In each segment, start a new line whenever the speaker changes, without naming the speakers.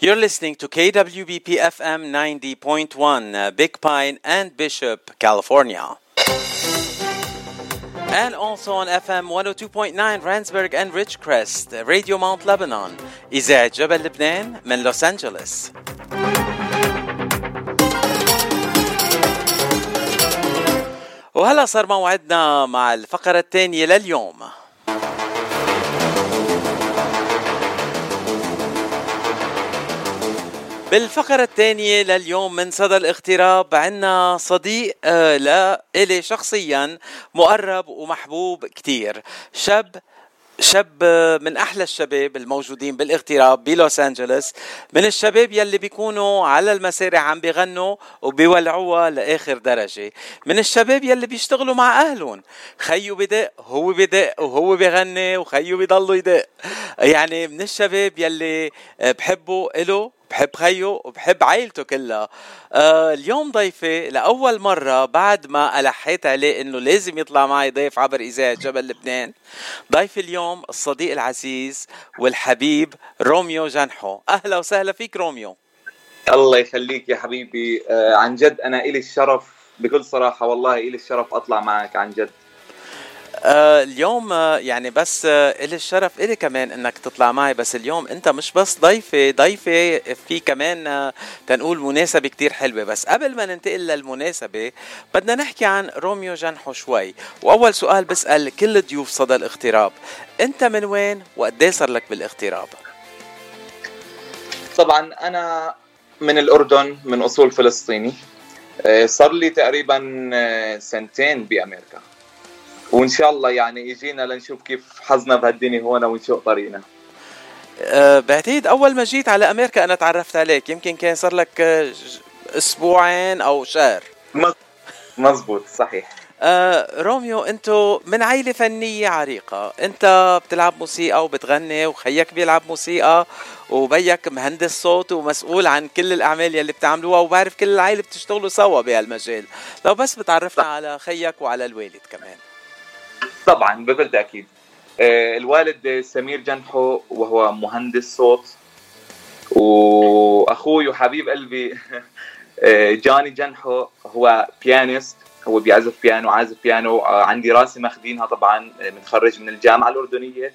You're listening to KWBP FM 90.1, uh, Big Pine and Bishop, California. And also on FM 102.9 Randsburg and Ridgecrest, uh, Radio Mount Lebanon, إذاعة جبل لبنان من لوس أنجلوس. وهلا صار موعدنا مع الفقرة الثانية لليوم. بالفقرة الثانية لليوم من صدى الاغتراب عنا صديق آه لإلي شخصيا مقرب ومحبوب كتير. شاب شاب من أحلى الشباب الموجودين بالاغتراب بلوس أنجلوس من الشباب يلي بيكونوا على المسارح عم بيغنوا وبيولعوها لآخر درجة. من الشباب يلي بيشتغلوا مع أهلهم. خيو بدق هو بدق وهو بيغني وخيو بيضلوا يدق. يعني من الشباب يلي بحبوا له بحب خيو وبحب عائلته كلها. آه اليوم ضيفي لأول مرة بعد ما ألحيت عليه إنه لازم يطلع معي ضيف عبر إذاعة جبل لبنان. ضيفي اليوم الصديق العزيز والحبيب روميو جنحو. أهلا وسهلا فيك روميو.
الله يخليك يا حبيبي. آه عن جد أنا إلي الشرف بكل صراحة والله إلي الشرف أطلع معك عن جد.
اليوم آه يعني بس آه إلي الشرف إلي كمان إنك تطلع معي. بس اليوم أنت مش بس ضيفة ضيفة في كمان آه تنقول مناسبة كتير حلوة. بس قبل ما ننتقل للمناسبة بدنا نحكي عن روميو جنحو شوي. وأول سؤال بسأل كل ضيوف صدى الاغتراب. أنت من وين وقديه صار لك بالاغتراب؟
طبعا أنا من الأردن من أصول فلسطيني. صار لي تقريبا سنتين بأمريكا. وإن شاء الله يعني يجينا لنشوف كيف حظنا بهالدنيا هون ونشوق طريقنا.
أه بعتقد أول ما جيت على أمريكا أنا تعرفت عليك. يمكن كان صار لك أسبوعين أو شهر.
مزبوط صحيح.
آه روميو أنتو من عائلة فنية عريقة. أنت بتلعب موسيقى وبتغني وخيك بيلعب موسيقى وبيك مهندس صوت ومسؤول عن كل الأعمال يلي بتعملوها وبعرف كل العائلة بتشتغلوا سوا بهالمجال. لو بس بتعرفنا على خيك وعلى الوالد كمان.
طبعا بكل تأكيد. الوالد سمير جنحو وهو مهندس صوت وأخوي وحبيب قلبي جاني جنحو هو pianist هو بيعزف بيانو عازف بيانو عندي راسي ماخذينها طبعا متخرج من الجامعة الأردنية.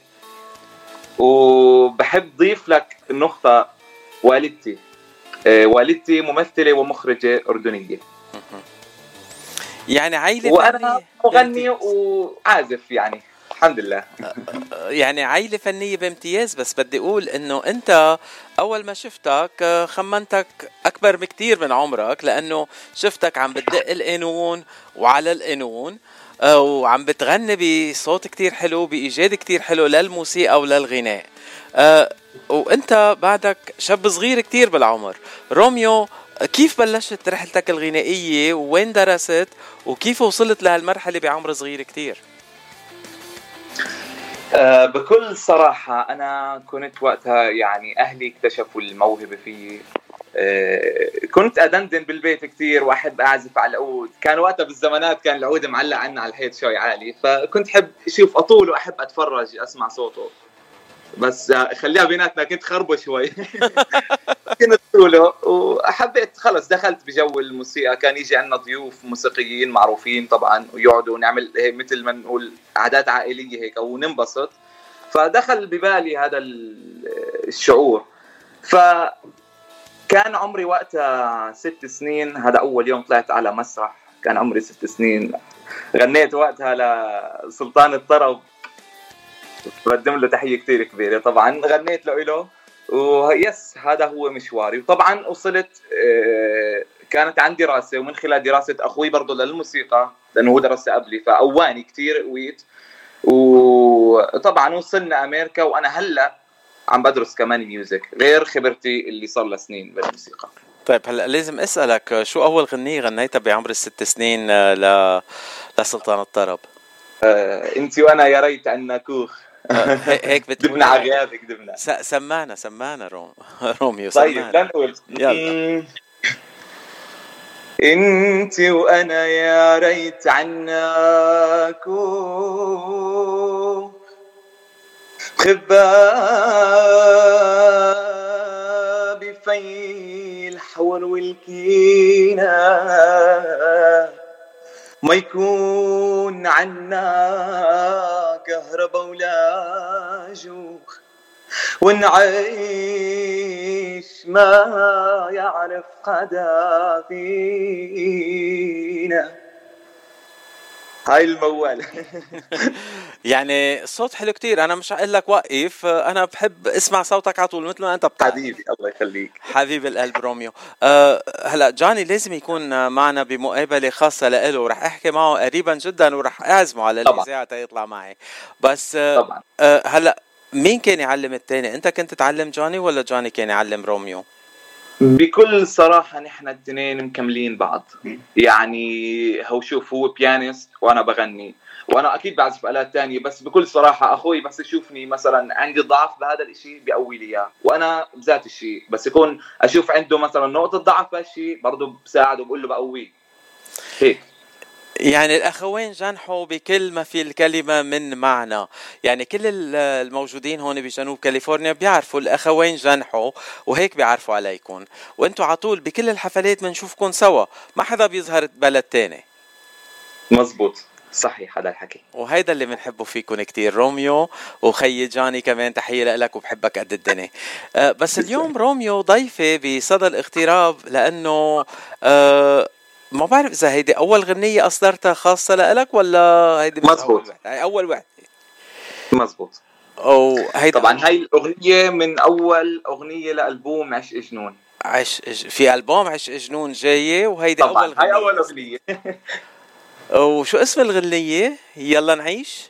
وبحب ضيف لك نقطة والدتي. والدتي ممثلة ومخرجة أردنية.
يعني عائلة
وأنا مغني وعازف يعني الحمد لله.
يعني عائلة فنية بامتياز بس بدي أقول إنه أنت أول ما شفتك خمنتك أكبر بكتير من عمرك لأنه شفتك عم بتدق القانون وعلى القانون وعم بتغني بصوت كتير حلو بإيجاد كتير حلو للموسيقى وللغناء. أه وأنت بعدك شاب صغير كتير بالعمر. روميو كيف بلشت رحلتك الغنائية؟ وين درست؟ وكيف وصلت لهالمرحلة بعمر صغير كتير؟
أه بكل صراحة أنا كنت وقتها يعني أهلي اكتشفوا الموهبة فيي. أه كنت أدندن بالبيت كثير وأحب أعزف على العود. كان وقتها بالزمانات كان العود معلق عنا على الحيط شوي عالي. فكنت أحب أشوف أطول وأحب أتفرج أسمع صوته. بس خليها بيناتنا كنت خربه شوي. كنت طوله وحبيت خلص دخلت بجو الموسيقى كان يجي عندنا ضيوف موسيقيين معروفين طبعا ويقعدوا نعمل مثل ما نقول عادات عائلية هيك وننبسط. فدخل ببالي هذا الشعور. ف كان عمري وقتها ست سنين هذا أول يوم طلعت على مسرح كان عمري ست سنين. غنيت وقتها لسلطان الطرب. بقدم له تحية كثير كبيرة طبعا. غنيت له له ويس هذا هو مشواري. وطبعا وصلت كانت عندي دراسة ومن خلال دراسة أخوي برضه للموسيقى لأنه هو درسها قبلي فقواني كثير قويت وطبعا وصلنا أمريكا وأنا هلأ عم بدرس كمان ميوزك غير خبرتي اللي صار لها سنين بالموسيقى.
طيب هلأ لازم أسألك شو أول غنية غنيتها بعمر الست سنين ل... لسلطان الطرب؟
آه، أنت وأنا يا ريت عنا كوخ
هيك بتقول
دبنا على غيابك دبنا
سمعنا سمعنا روم روميو
طيب لنقول
يلا.
إنت وأنا يا ريت عناكو خبابي كفي الحور والكينا ما يكون عنا كهربا ولا جوخ ونعيش ما يعرف قدا فينا هاي الموال.
يعني الصوت حلو كتير. أنا مش هقول لك وقف أنا بحب اسمع صوتك على طول مثل ما أنت بتعرف.
حبيبي الله يخليك.
حبيب القلب روميو. أه هلا جاني لازم يكون معنا بمقابلة خاصة له ورح أحكي معه قريبا جدا ورح أعزمه على الإذاعة تيطلع معي. بس طبعا. أه هلا مين كان يعلم الثاني أنت كنت تعلم جاني ولا جاني كان يعلم روميو؟
بكل صراحة نحن الاثنين مكملين بعض. يعني هو شوف هو pianist وأنا بغني. وأنا أكيد بعزف آلات تانية بس بكل صراحة أخوي بس يشوفني مثلا عندي ضعف بهذا الإشي بيقوي لي إياه. وأنا بذات الشيء بس يكون أشوف عنده مثلا نقطة ضعف بهالشيء برضه بساعده بقول له بقويه. هيك.
يعني الأخوين جنحوا بكل ما في الكلمة من معنى. يعني كل الموجودين هون بجنوب كاليفورنيا بيعرفوا الأخوين جنحوا وهيك بيعرفوا عليكم وانتوا على طول بكل الحفلات بنشوفكم سوا. ما حدا بيظهر بلد تاني.
مزبوط. صحيح هذا الحكي.
وهيدا اللي بنحبه فيكم كتير روميو وخي جاني كمان تحية لك وبحبك قد الدنيا. أه بس اليوم روميو ضيفة بصدى الاغتراب لأنه أه ما بعرف إذا هيدي أول غنية أصدرتها خاصة لإلك ولا هيدي
مزبوط.
هي أول وحدة
مزبوط.
أو هيدا
طبعا هاي الأغنية من أول أغنية لألبوم عشق جنون.
عش في ألبوم عشق جنون جاية وهيدي
طبعا
أول غنية.
هاي أول أغنية.
وشو اسم الغنية؟ يلا نعيش؟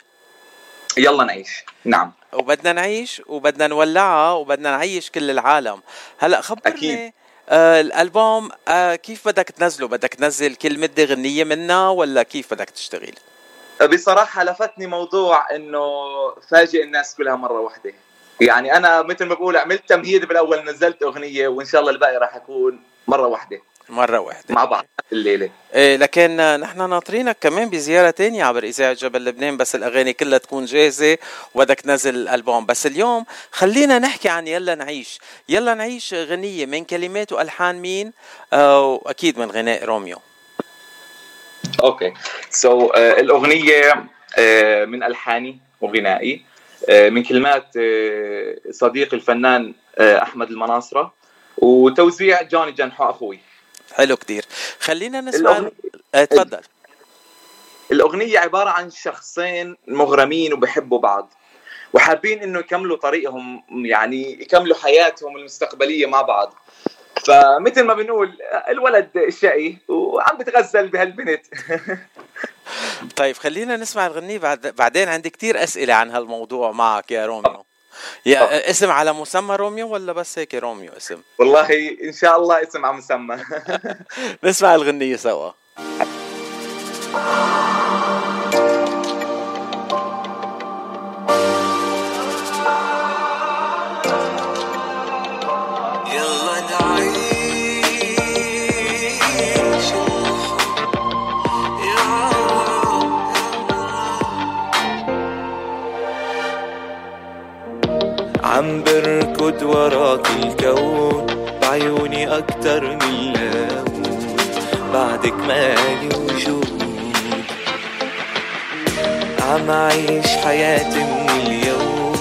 يلا نعيش. نعم.
وبدنا نعيش وبدنا نولعها وبدنا نعيش كل العالم. هلأ خبرني
أكيد.
آه الألبوم آه كيف بدك تنزله؟ بدك تنزل كل مده غنية منها ولا كيف بدك تشتغل؟
بصراحة لفتني موضوع إنه فاجئ الناس كلها مرة واحدة. يعني أنا مثل ما بقول عملت تمهيد بالأول نزلت أغنية وإن شاء الله الباقي راح يكون مرة واحدة.
مرة واحدة.
مع بعض. الليلة.
إيه لكن نحن ناطرينك كمان بزيارة تانية عبر إذاعة جبل لبنان بس الأغاني كلها تكون جاهزة وبدك تنزل الألبوم. بس اليوم خلينا نحكي عن يلا نعيش. يلا نعيش غنية من كلمات وألحان مين؟ آه وأكيد من غناء روميو.
Okay. so so, uh, الأغنية uh, من ألحاني وغنائي. uh, من كلمات uh, صديقي الفنان uh, أحمد المناصرة. وتوزيع جاني جنحو أخوي.
حلو كتير خلينا نسمع الأغنية... آه تفضل.
الأغنية عبارة عن شخصين مغرمين وبحبوا بعض وحابين إنه يكملوا طريقهم يعني يكملوا حياتهم المستقبلية مع بعض. فمثل ما بنقول الولد شقي وعم بتغزل بهالبنت.
طيب خلينا نسمع الغنية بعد بعدين عندي كتير أسئلة عن هالموضوع معك يا روميو يا أوه. اسم على مسمى روميو ولا بس هيك روميو اسم؟
والله إن شاء الله اسم على مسمى
نسمع الغنية سوا
بركض وراك الكون بعيوني أكتر من لون بعدك مالي وجود. عم أعيش حياتي من اليوم.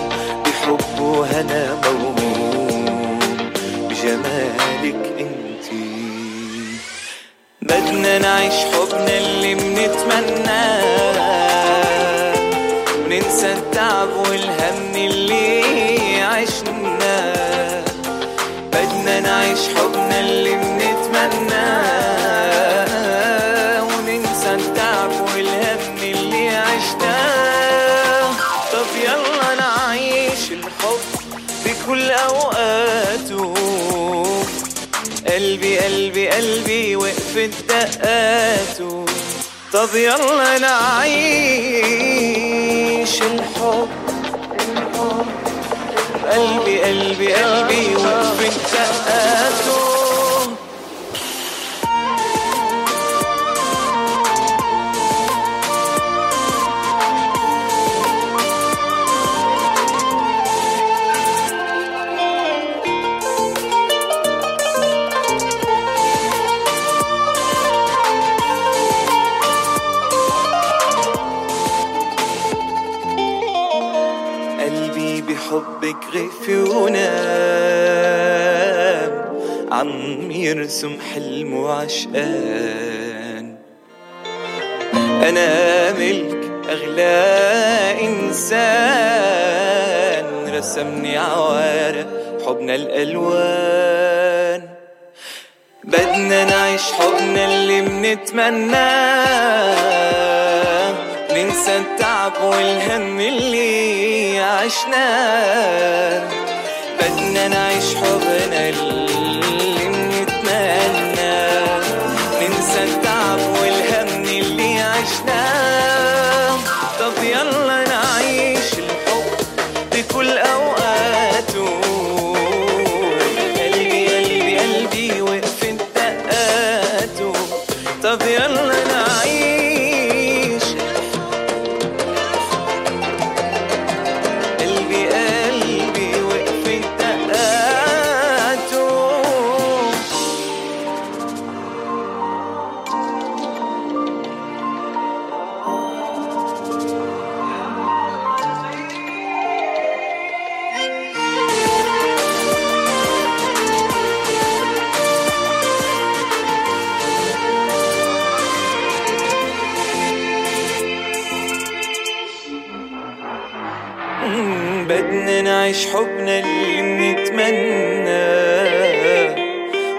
بحب وهنا موهوم بجمالك انتي بدنا نعيش حبنا اللي منتمناه وننسى التعب والهم بكل أوقاته قلبي قلبي قلبي وقفت دقاته طب يلا نعيش الحب. قلبي قلبي قلبي وقفت دقاته
يرسم حلمه عشقان أنا ملك أغلى إنسان رسمني عوارق حبنا الألوان. بدنا نعيش حبنا اللي منتمناه. ننسى التعب والهم اللي عشناه. بدنا نعيش حبنا اللي منتمناه ننسى التعب والهم اللي عشناه. نعيش حبنا اللي بنتمناه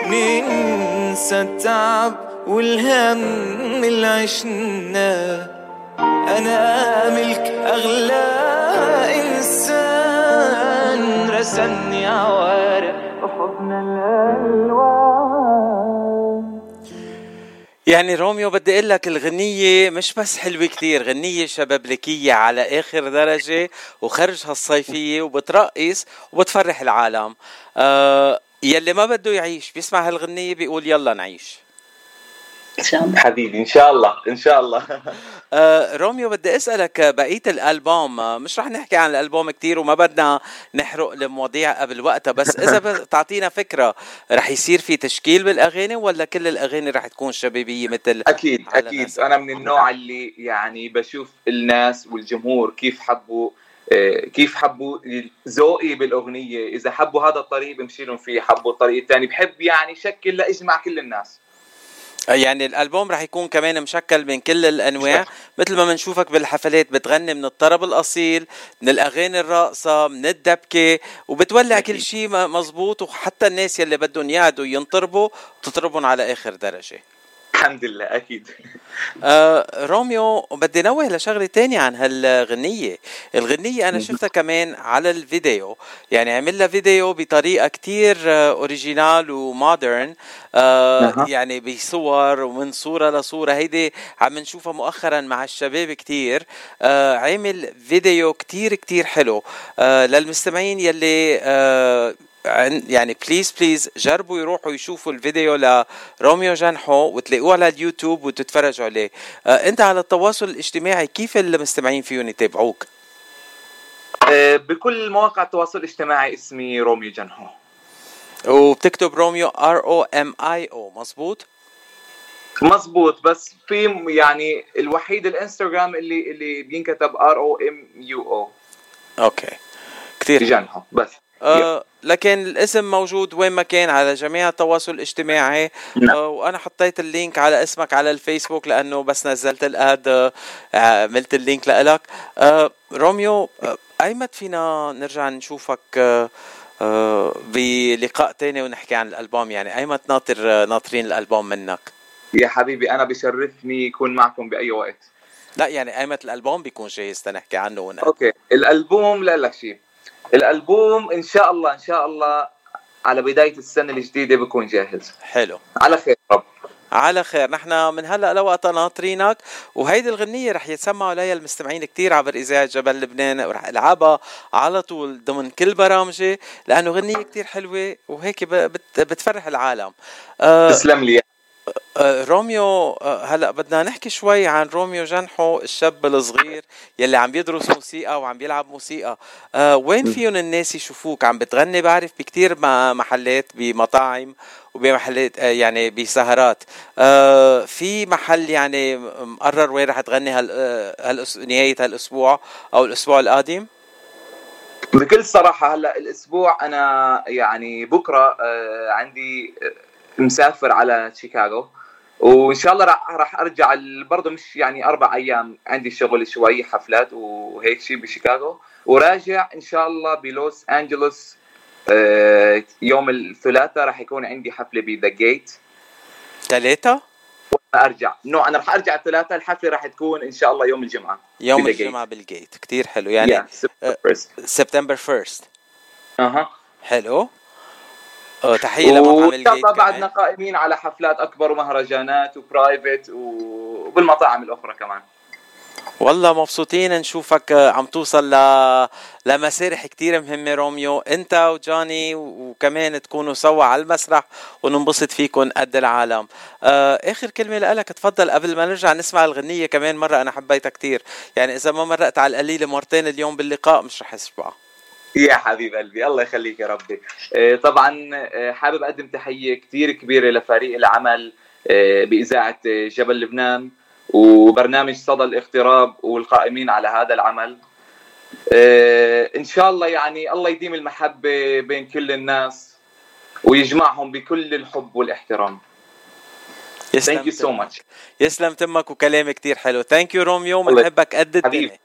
ننسى التعب والهم اللي عشناه أنا ملك أغلى إنسان. رسمني عوارق وحبنا الألوان.
يعني روميو بدي أقول لك الغنية مش بس حلوة كتير. غنية شبابلكية على آخر درجة وخرجها الصيفية وبترقص وبتفرح العالم. آه يلي ما بده يعيش بيسمع هالغنية بيقول يلا نعيش.
إن شاء الله.
حبيبي إن شاء الله إن شاء الله.
آه روميو بدي أسألك بقية الألبوم آه، مش رح نحكي عن الألبوم كتير وما بدنا نحرق المواضيع قبل وقتها بس إذا ب- تعطينا فكرة رح يصير في تشكيل بالأغاني ولا كل الأغاني رح تكون شبابيه مثل أكيد
أكيد.
ناس.
أنا من النوع اللي يعني بشوف الناس والجمهور كيف حبوا آه، كيف حبوا ذوقي بالأغنية. إذا حبوا هذا الطريق بمشي لهم فيه حبوا الطريق الثاني بحب يعني شكل لإجمع كل الناس.
آه، يعني الألبوم رح يكون كمان مشكل من كل الأنواع. مثل ما بنشوفك بالحفلات بتغني من الطرب الأصيل من الأغاني الراقصه من الدبكة وبتولع. كل شيء مزبوط وحتى الناس يلي بدهم يقعدوا ينطربوا بتطربهم على آخر درجة.
الحمد لله أكيد.
آه روميو بدي نوه لشغلة تانية عن هالغنية. الغنية أنا شفتها كمان على الفيديو. يعني عمل لها فيديو بطريقة كتير آه original و modern
آه.
يعني بصور ومن صورة لصورة. هيدي عم نشوفها مؤخرا مع الشباب كتير. آه عمل فيديو كتير كتير حلو. آه للمستمعين يلي آه يعني please please جربوا يروحوا يشوفوا الفيديو لروميو جنحو وتلاقوه على اليوتيوب وتتفرجوا عليه. آه انت على التواصل الاجتماعي كيف المستمعين فيهم يتابعوك؟
آه، بكل مواقع التواصل الاجتماعي اسمي روميو جنحو
وبتكتب روميو R O M I O مزبوط
مزبوط بس في يعني الوحيد الانستغرام اللي اللي بينكتب R O M U O
okay كثير
جنحو بس.
آه لكن الاسم موجود وين ما كان على جميع التواصل الاجتماعي.
نعم.
آه وأنا حطيت ال link على اسمك على الفيسبوك لأنه بس نزلت ال ad آه، عملت ال link لإلك. آه روميو آه أيمت فينا نرجع نشوفك بلقاء تاني ونحكي عن الألبوم. يعني أيمت ناطر ناطرين الألبوم منك.
يا حبيبي أنا بشرفني يكون معكم بأي وقت.
لا يعني أيمت الألبوم بيكون جاهز تنحكي عنه ون...
أوكي. الألبوم لا لك شيء. الألبوم إن شاء الله إن شاء الله على بداية السنة الجديدة بكون جاهز.
حلو.
على خير رب.
على خير. نحن من هلأ لوقتها ناطرينك وهيدي الغنية رح يتسمعوا عليها المستمعين كتير عبر إذاعة جبل لبنان ورح ألعبها على طول ضمن كل برامجي لأنه غنية كتير حلوة وهيك بتفرح العالم. آه
تسلم لي.
روميو آه هلا بدنا نحكي شوي عن روميو جنحو الشاب الصغير يلي عم بيدرس موسيقى وعم بيلعب موسيقى. آه وين فيهم الناس يشوفوك؟ عم بتغني بعرف بكتير محلات بمطاعم وبمحلات آه يعني بسهرات. آه في محل يعني مقرر وين رح تغني هال آه، هالأس... نهاية هالأسبوع أو الأسبوع القادم؟
بكل صراحة هلا الأسبوع أنا يعني بكرة آه، عندي آه، مسافر على شيكاغو. وإن شاء الله راح أرجع برضه مش يعني أربع أيام عندي شغل شوي حفلات وهيك شيء بشيكاغو. وراجع إن شاء الله بلوس أنجلوس آه، يوم الثلاثاء راح يكون عندي حفلة ب The Gate.
ثلاثة؟
أرجع. no أنا راح أرجع الثلاثاء الحفلة راح تكون إن شاء الله يوم الجمعة
يوم الجمعة بال Gate. كثير حلو. يعني سبتمبر 1
أها.
حلو. تحية لمطعم
الله بعدنا قائمين على حفلات أكبر ومهرجانات وبرايفت وبالمطاعم الأخرى كمان.
والله مبسوطين نشوفك عم توصل ل... لمسارح كتير مهمة روميو. أنت وجاني وكمان تكونوا سوا على المسرح وننبسط فيكم قد العالم. آه آخر كلمة لك تفضل قبل ما نرجع نسمع الغنية كمان مرة أنا حبيتها كتير. يعني إذا ما مرقت على القليلة مرتين اليوم باللقاء مش رح اسبع
يا حبيب قلبي الله يخليك يا ربي. آه، طبعا آه، حابب أقدم تحية كثير كبيرة لفريق العمل آه، بإذاعة جبل لبنان وبرنامج صدى الاغتراب والقائمين على هذا العمل. إن شاء الله يعني الله يديم المحبة بين كل الناس ويجمعهم بكل الحب والإحترام.
يسلم thank you so much يسلم تمك وكلام كتير حلو. thank you روميو. بنحبك قد الدنيا.